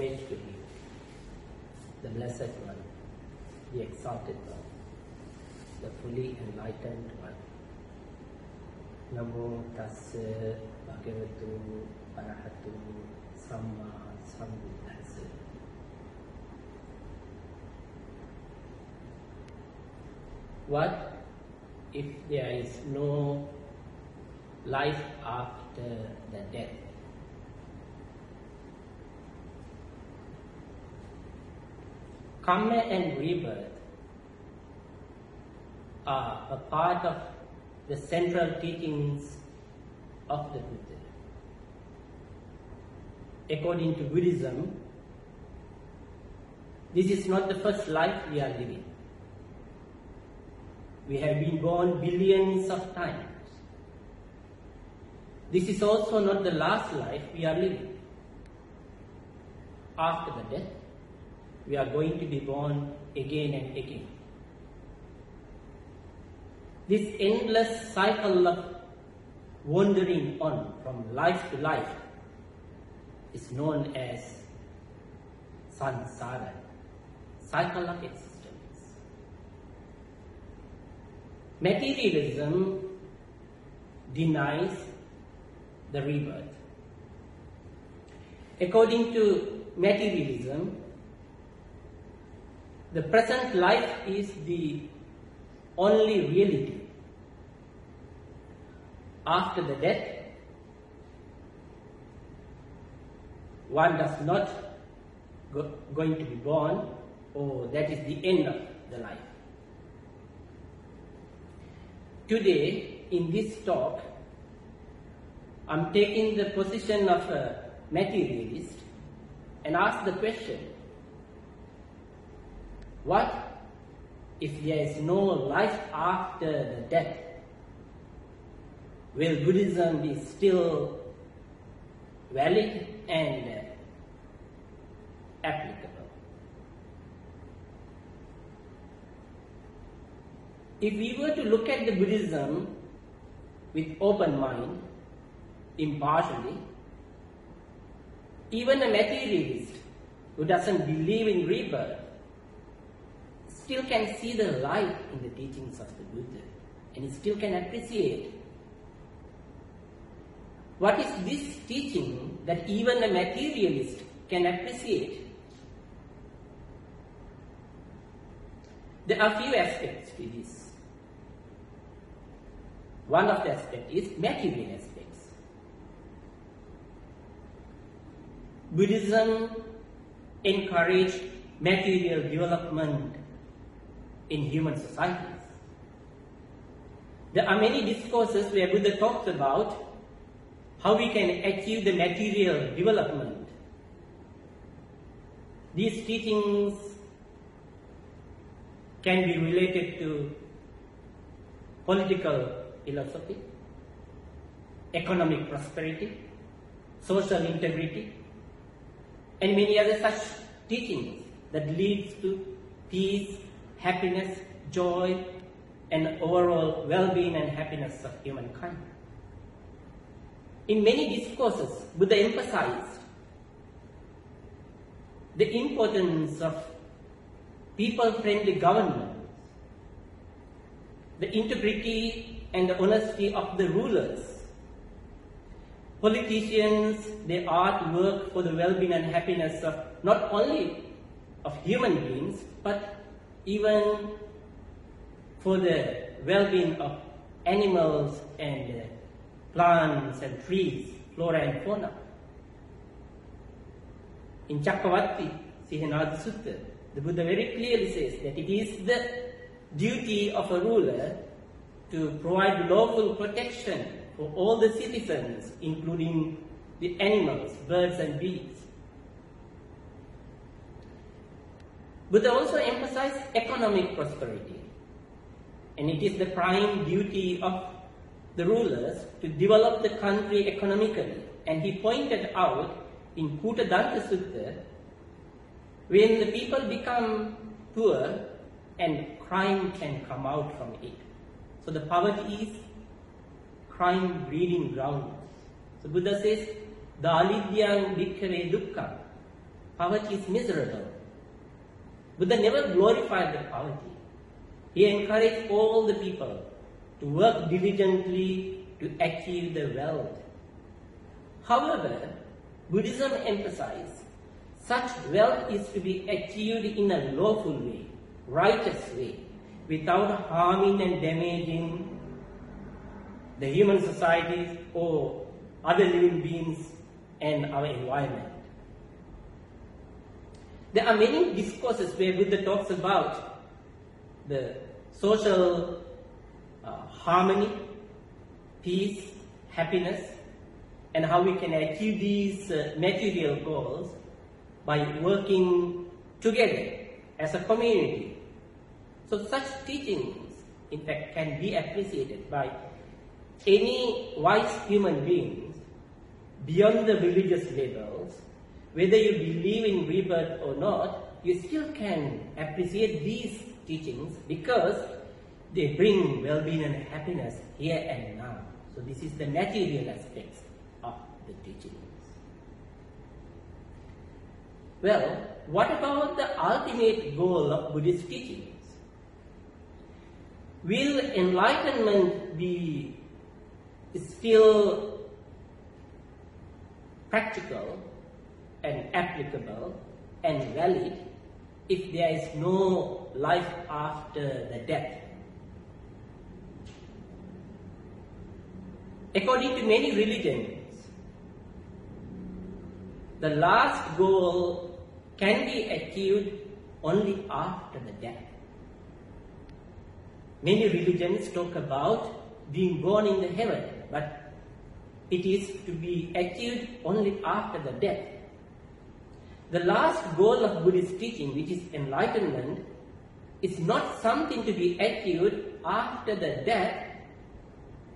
homage to you, the Blessed One, the Exalted One, the fully enlightened One. Namo tassa bhagavato arahato samma sambuddhassa. What if there is no life after the death? Karma and rebirth are a part of the central teachings of the Buddha. According to Buddhism, this is not the first life we are living. We have been born billions of times. This is also not the last life we are living. After the death, we are going to be born again and again. This endless cycle of wandering on from life to life is known as samsara, cycle of existence. Materialism denies the rebirth. According to materialism, the present life is the only reality. After the death, one does not go, going to be born or that is the end of the life. Today, in this talk, I'm taking the position of a materialist and ask the question, what if there is no life after the death? Will Buddhism be still valid and applicable? If we were to look at the Buddhism with open mind, impartially, even a materialist who doesn't believe in rebirth still can see the light in the teachings of the Buddha and he still can appreciate what is this teaching that even a materialist can appreciate? There are few aspects to this. One of the aspects is material aspects. Buddhism encouraged material development in human societies. There are many discourses where Buddha talks about how we can achieve the material development. These teachings can be related to political philosophy, economic prosperity, social integrity, and many other such teachings that leads to peace, happiness, joy, and overall well-being and happiness of humankind. In many discourses, Buddha emphasized the importance of people-friendly government, the integrity and the honesty of the rulers. Politicians, they are to work for the well-being and happiness of not only of human beings, but even for the well-being of animals and uh, plants and trees, flora and fauna. In Chakravarti Sihanada Sutta, the Buddha very clearly says that it is the duty of a ruler to provide lawful protection for all the citizens, including the animals, birds and bees. Buddha also emphasized economic prosperity. And it is the prime duty of the rulers to develop the country economically. And he pointed out in Kutadanta Sutta, when the people become poor and crime can come out from it. So the poverty is crime breeding ground. So Buddha says, Dalidyang bhikkhave dukkha, poverty is miserable. Buddha never glorified the poverty. He encouraged all the people to work diligently to achieve the wealth. However, Buddhism emphasizes such wealth is to be achieved in a lawful way, righteous way, without harming and damaging the human societies or other living beings and our environment. There are many discourses where Buddha talks about the social uh, harmony, peace, happiness, and how we can achieve these uh, material goals by working together as a community. So such teachings, in fact, can be appreciated by any wise human beings beyond the religious labels, whether you believe in rebirth or not, you still can appreciate these teachings because they bring well-being and happiness here and now. So this is the material aspects of the teachings. Well, what about the ultimate goal of Buddhist teachings? Will enlightenment be still practical and applicable and valid if there is no life after the death. According to many religions, the last goal can be achieved only after the death. Many religions talk about being born in the heaven, but it is to be achieved only after the death. The last goal of Buddhist teaching, which is enlightenment, is not something to be achieved after the death,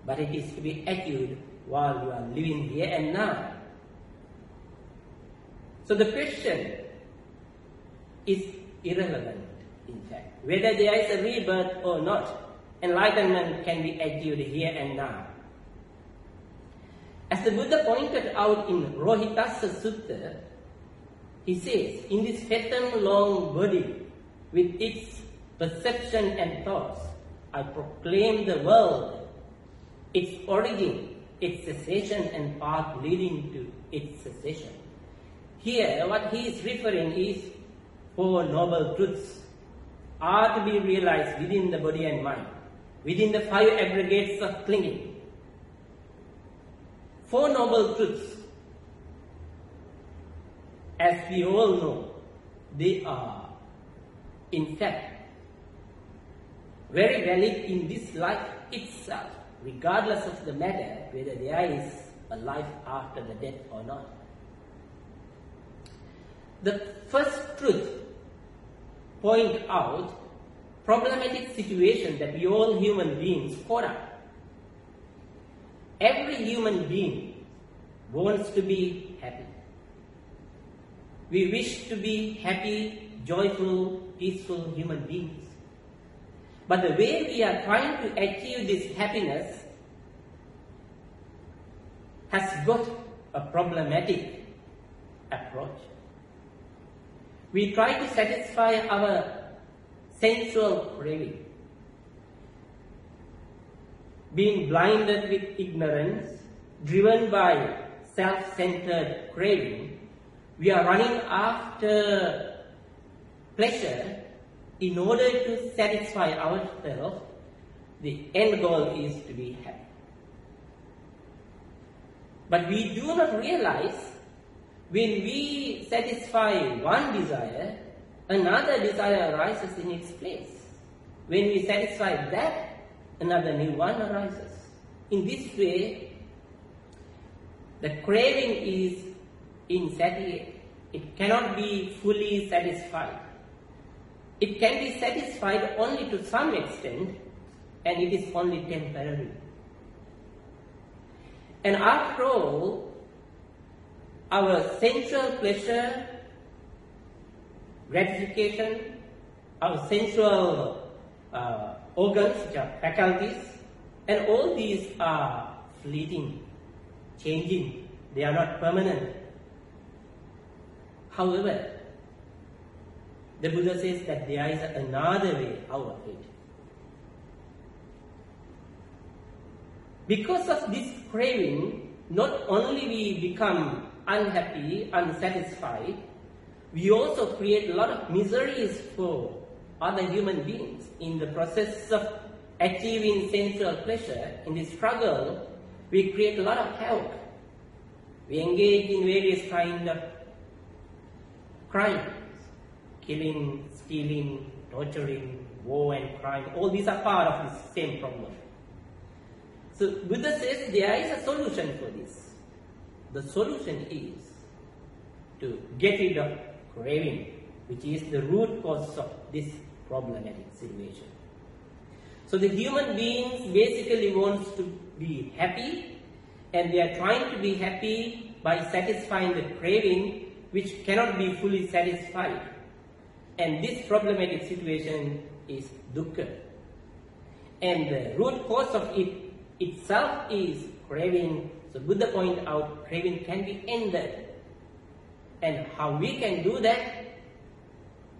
but it is to be achieved while you are living here and now. So the question is irrelevant, in fact. Whether there is a rebirth or not, enlightenment can be achieved here and now. As the Buddha pointed out in Rohitassa Sutta, he says, in this fettern long body, with its perception and thoughts, I proclaim the world, its origin, its cessation and path leading to its cessation. Here, what he is referring is four noble truths are to be realized within the body and mind, within the five aggregates of clinging. Four Noble Truths, as we all know, they are in fact very valid in this life itself, regardless of the matter whether there is a life after the death or not. The first truth point out problematic situation that we all human beings caught up Every human being wants to be happy. We wish to be happy, joyful, peaceful human beings. But the way we are trying to achieve this happiness has got a problematic approach. We try to satisfy our sensual craving being blinded with ignorance, driven by self-centered craving, we are running after pleasure in order to satisfy ourselves. The end goal is to be happy. But we do not realize when we satisfy one desire, another desire arises in its place. When we satisfy that, another new one arises. In this way, the craving is insatiate. It cannot be fully satisfied. It can be satisfied only to some extent and it is only temporary. And after all, our sensual pleasure, gratification, our sensual uh, organs, which are faculties, and all these are fleeting, changing, they are not permanent. However, the Buddha says that there is another way out of it. Because of this craving, not only we become unhappy, unsatisfied, we also create a lot of miseries for other human beings in the process of achieving sensual pleasure. In the struggle, we create a lot of havoc. We engage in various kind of crimes, killing, stealing, torturing, war and crime. All these are part of the same problem. So Buddha says there is a solution for this. The solution is to get rid of craving, which is the root cause of this problematic situation. So the human beings basically wants to be happy and they are trying to be happy by satisfying the craving which cannot be fully satisfied. And this problematic situation is dukkha. And the root cause of it itself is craving. So Buddha point out craving can be ended. And how we can do that?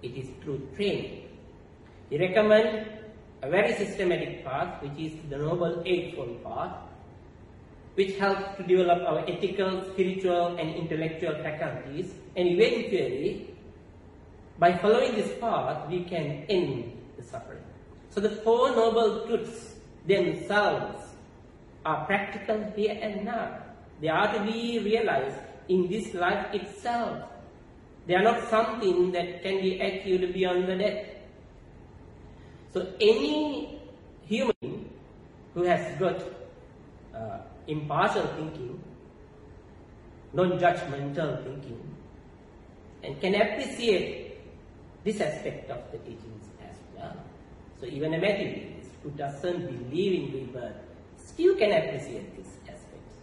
It is through training. He recommend a very systematic path, which is the Noble Eightfold Path, which helps to develop our ethical, spiritual, and intellectual faculties. And eventually, by following this path, we can end the suffering. So the Four Noble Truths themselves are practical here and now. They are to be realized in this life itself. They are not something that can be achieved beyond the death. So any human who has got uh, impartial thinking, non-judgmental thinking, and can appreciate this aspect of the teachings as well. So even a materialist who doesn't believe in rebirth still can appreciate these aspects.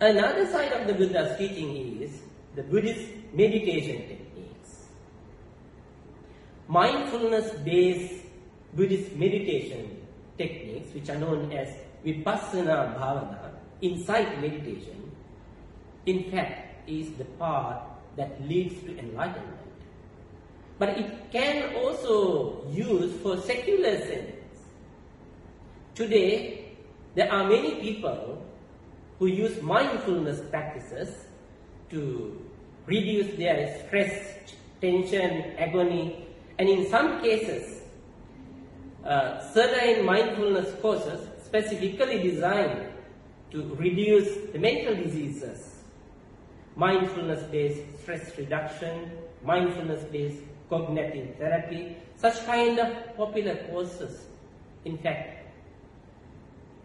Another side of the Buddha's teaching is the Buddhist meditation techniques. mindfulness-based Buddhist meditation techniques, which are known as Vipassana Bhavana, insight meditation, in fact, is the path that leads to enlightenment. But it can also use for secular sense. Today, there are many people who use mindfulness practices to reduce their stress, tension, agony, and in some cases, uh, certain mindfulness courses specifically designed to reduce the mental diseases, mindfulness-based stress reduction, mindfulness-based cognitive therapy, such kind of popular courses, in fact,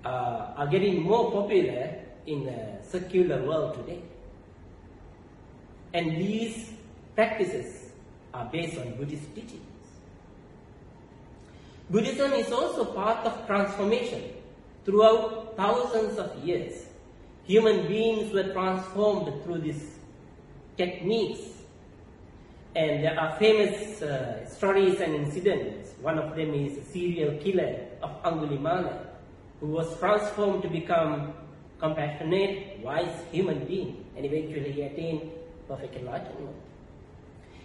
uh, are getting more popular in the secular world today. And these practices are based on Buddhist teachings. Buddhism is also part of transformation. Throughout thousands of years, human beings were transformed through these techniques. And there are famous uh, stories and incidents. One of them is a serial killer of Angulimala, who was transformed to become compassionate, wise human being, and eventually he attained perfect enlightenment.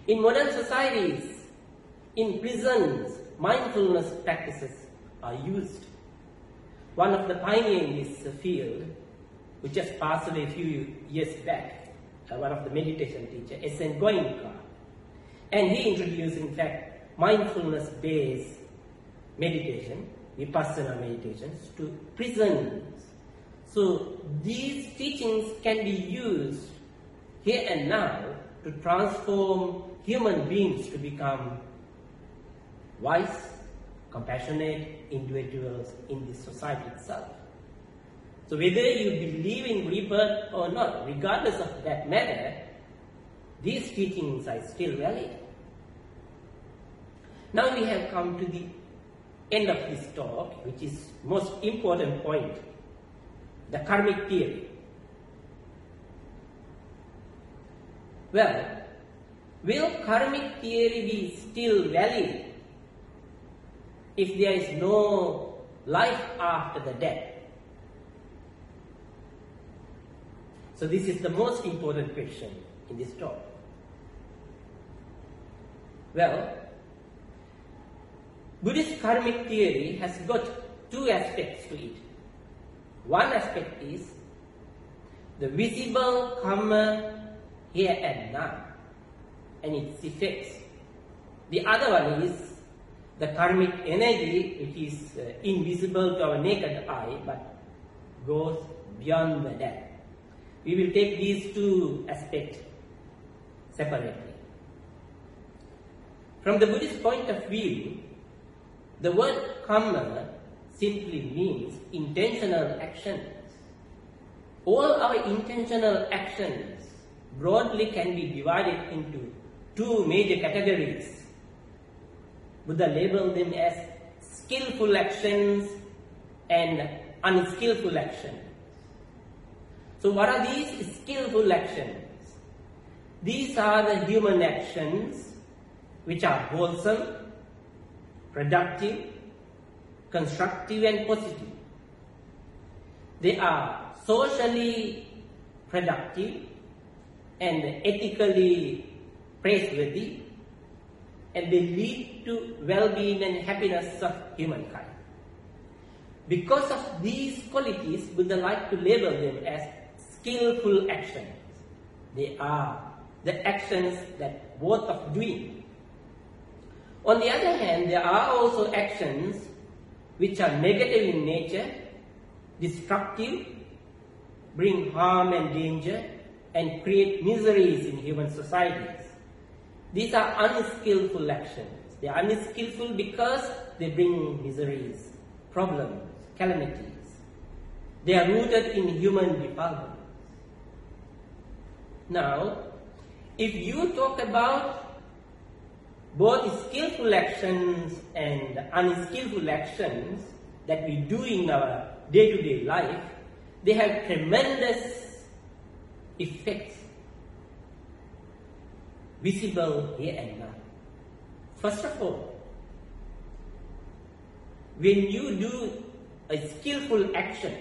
In modern societies, in prisons, mindfulness practices are used. One of the pioneers in this field, who just passed away a few years back, uh, one of the meditation teacher, S.N. Goenka, and he introduced, in fact, mindfulness-based meditation, vipassana meditations, to prisons. So these teachings can be used here and now to transform human beings to become wise, compassionate individuals in this society itself. So whether you believe in rebirth or not, regardless of that matter, these teachings are still valid. Now we have come to the end of this talk, which is most important point, the karmic theory. Well, Will karmic theory be still valid if there is no life after the death? So this is the most important question in this talk. Well, Buddhist karmic theory has got two aspects to it. One aspect is the visible karma here and now and its effects. The other one is the karmic energy which is uh, invisible to our naked eye but goes beyond that. We will take these two aspects separately. From the Buddhist point of view, the word karma simply means intentional actions. All our intentional actions broadly can be divided into two major categories. Buddha labeled them as skillful actions and unskillful actions. So what are these skillful actions? These are the human actions which are wholesome, productive, constructive and positive. They are socially productive and ethically praiseworthy and they lead to well-being and happiness of humankind. Because of these qualities, Buddha like to label them as skillful actions. They are the actions that worth of doing. On the other hand, there are also actions which are negative in nature, destructive, bring harm and danger, and create miseries in human societies. These are unskillful actions. They are unskillful because they bring miseries, problems, calamities. They are rooted in human defilements. Now, if you talk about both skillful actions and unskillful actions that we do in our day-to-day life, they have tremendous effects visible here and now. First of all, when you do a skillful action,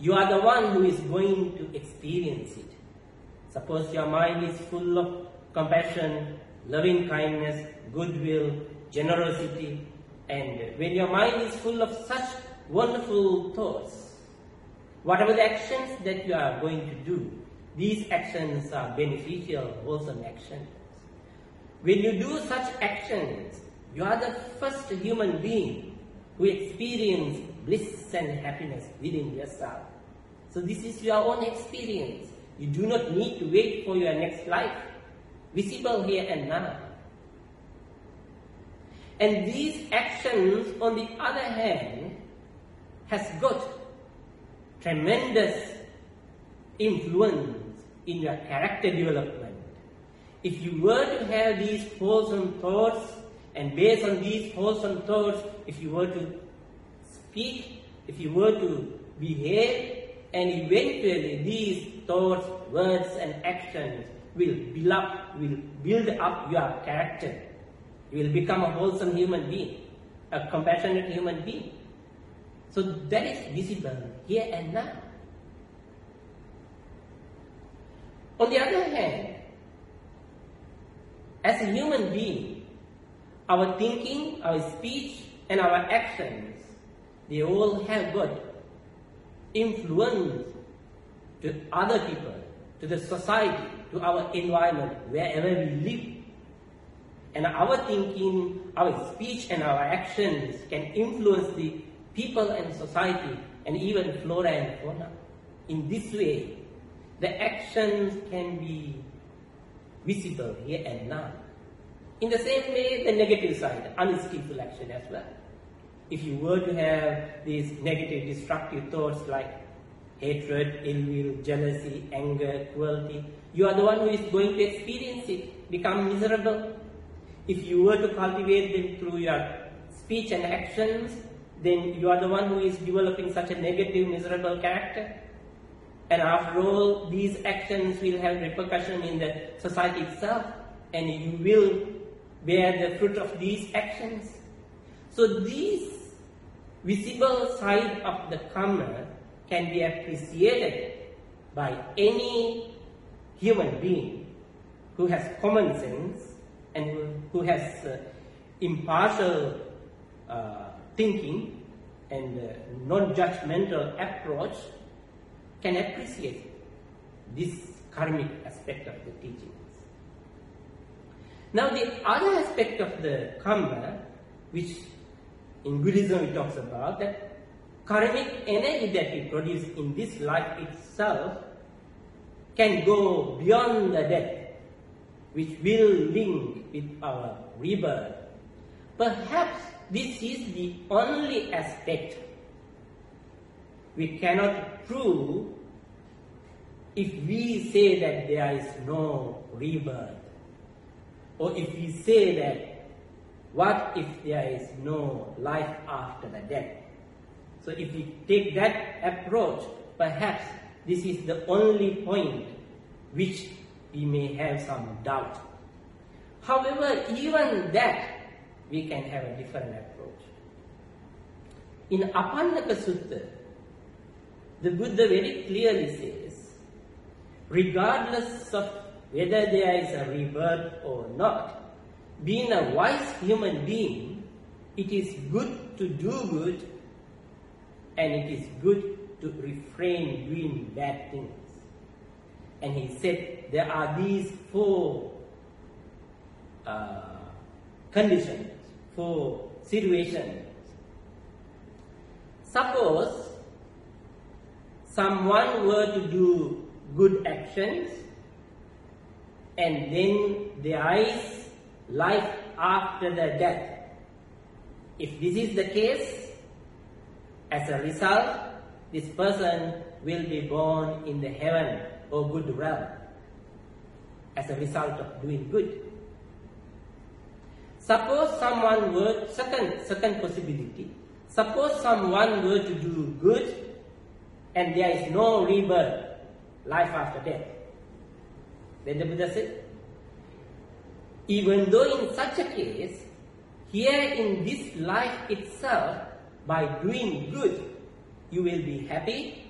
you are the one who is going to experience it. Suppose your mind is full of compassion, loving kindness, goodwill, generosity, and when your mind is full of such wonderful thoughts, whatever the actions that you are going to do, these actions are beneficial, wholesome actions. When you do such actions, you are the first human being who experience bliss and happiness within yourself. So this is your own experience. You do not need to wait for your next life, visible here and now. And these actions, on the other hand, has got tremendous influence in your character development. If you were to have these wholesome thoughts, and based on these wholesome thoughts, if you were to speak, if you were to behave, and eventually these thoughts, words, and actions will build up, will build up your character. You will become a wholesome human being, a compassionate human being. So that is visible here and now. On the other hand, as a human being, our thinking, our speech, and our actions, they all have got influence to other people, to the society, to our environment, wherever we live. And our thinking, our speech, and our actions can influence the people and society, and even flora and fauna. In this way, the actions can be visible here and now. In the same way, the negative side, unskillful action as well. If you were to have these negative, destructive thoughts like hatred, ill will, jealousy, anger, cruelty, you are the one who is going to experience it, become miserable. If you were to cultivate them through your speech and actions, then you are the one who is developing such a negative, miserable character. And after all, these actions will have repercussion in the society itself, and you will bear the fruit of these actions. So these visible side of the karma can be appreciated by any human being who has common sense and who, who has uh, impartial uh, thinking and uh, non-judgmental approach can appreciate this karmic aspect of the teachings. Now the other aspect of the karma, which in Buddhism it talks about, that karmic energy that we produce in this life itself can go beyond the death, which will link with our rebirth. Perhaps this is the only aspect we cannot prove if we say that there is no rebirth. Or if we say that what if there is no life after the death? So if we take that approach, perhaps this is the only point which we may have some doubt. However, even that we can have a different approach. In Apannaka Sutta, the Buddha very clearly says, regardless of whether there is a rebirth or not, being a wise human being, it is good to do good and it is good to refrain doing bad things. And he said there are these four uh, conditions, four situations. Suppose someone were to do good actions and then there is life after the death. If this is the case, as a result, this person will be born in the heaven or good realm as a result of doing good. Suppose someone were, second, second possibility, suppose someone were to do good and there is no rebirth, life after death. Then the Buddha said, even though in such a case, here in this life itself, by doing good, you will be happy,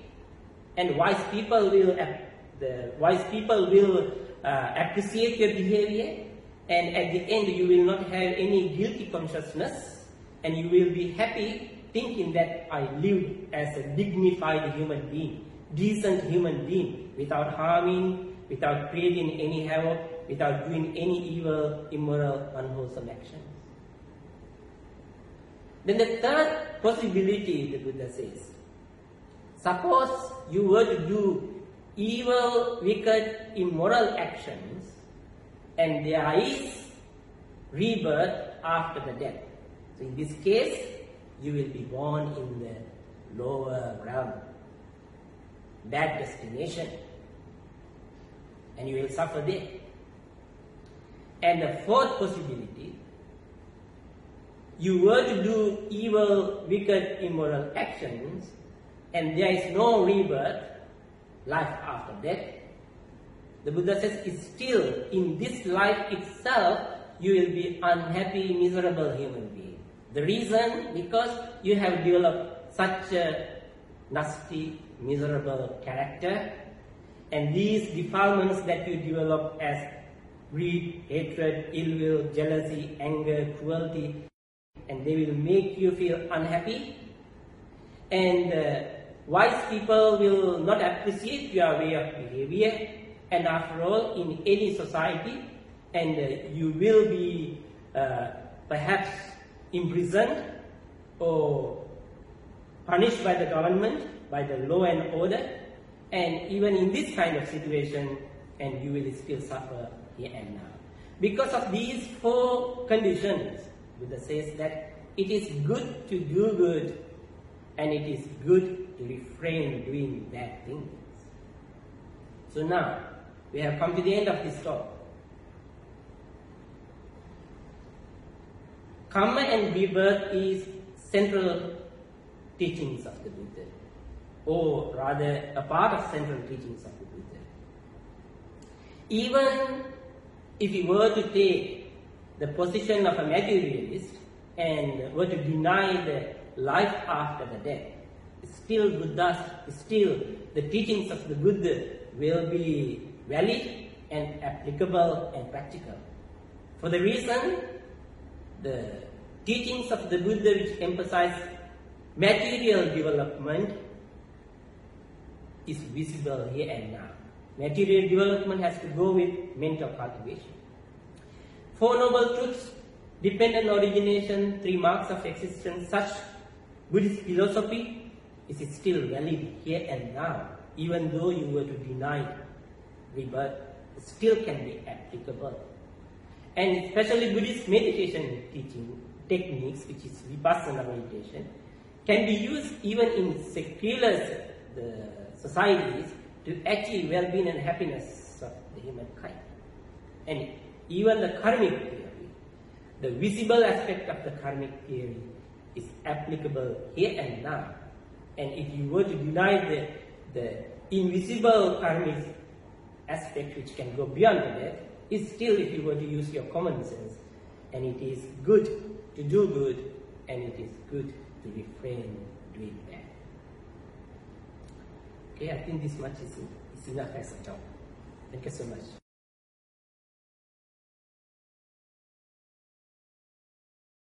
and wise people will the wise people will uh, appreciate your behavior, and at the end you will not have any guilty consciousness, and you will be happy thinking that I lived as a dignified human being, decent human being, without harming, without creating any havoc, without doing any evil, immoral, unwholesome actions. Then the third possibility, the Buddha says, suppose you were to do evil, wicked, immoral actions, and there is rebirth after the death. So in this case, you will be born in the lower realm, bad destination, and you will suffer there. And the fourth possibility, you were to do evil, wicked, immoral actions, and there is no rebirth, life after death, the Buddha says it's still in this life itself you will be unhappy, miserable human being. The reason? Because you have developed such a nasty, miserable character, and these defilements that you develop as greed, hatred, ill will, jealousy, anger, cruelty, and they will make you feel unhappy. And uh, wise people will not appreciate your way of behavior. And after all, in any society, and uh, you will be uh, perhaps imprisoned or punished by the government, by the law and order. And even in this kind of situation, and you will still suffer Because of these four conditions, Buddha says that it is good to do good and it is good to refrain doing bad things. So now, we have come to the end of this talk. Karma and rebirth is central teachings of the Buddha, or rather a part of central teachings of the Buddha. Even if we were to take the position of a materialist and were to deny the life after the death, still Buddha, still the teachings of the Buddha will be valid and applicable and practical. For the reason, the teachings of the Buddha which emphasize material development is visible here and now. Material development has to go with mental cultivation. Four Noble Truths, dependent origination, three marks of existence, such Buddhist philosophy is still valid here and now, even though you were to deny rebirth, still can be applicable. And especially Buddhist meditation teaching techniques, which is vipassana meditation, can be used even in secular societies to achieve well-being and happiness of the humankind. And even the karmic theory, the visible aspect of the karmic theory is applicable here and now. And if you were to deny the, the invisible karmic aspect which can go beyond that, is still if you were to use your common sense, and it is good to do good, and it is good to refrain doing bad. Okay, I think this much is, is enough as a talk. Thank you so much.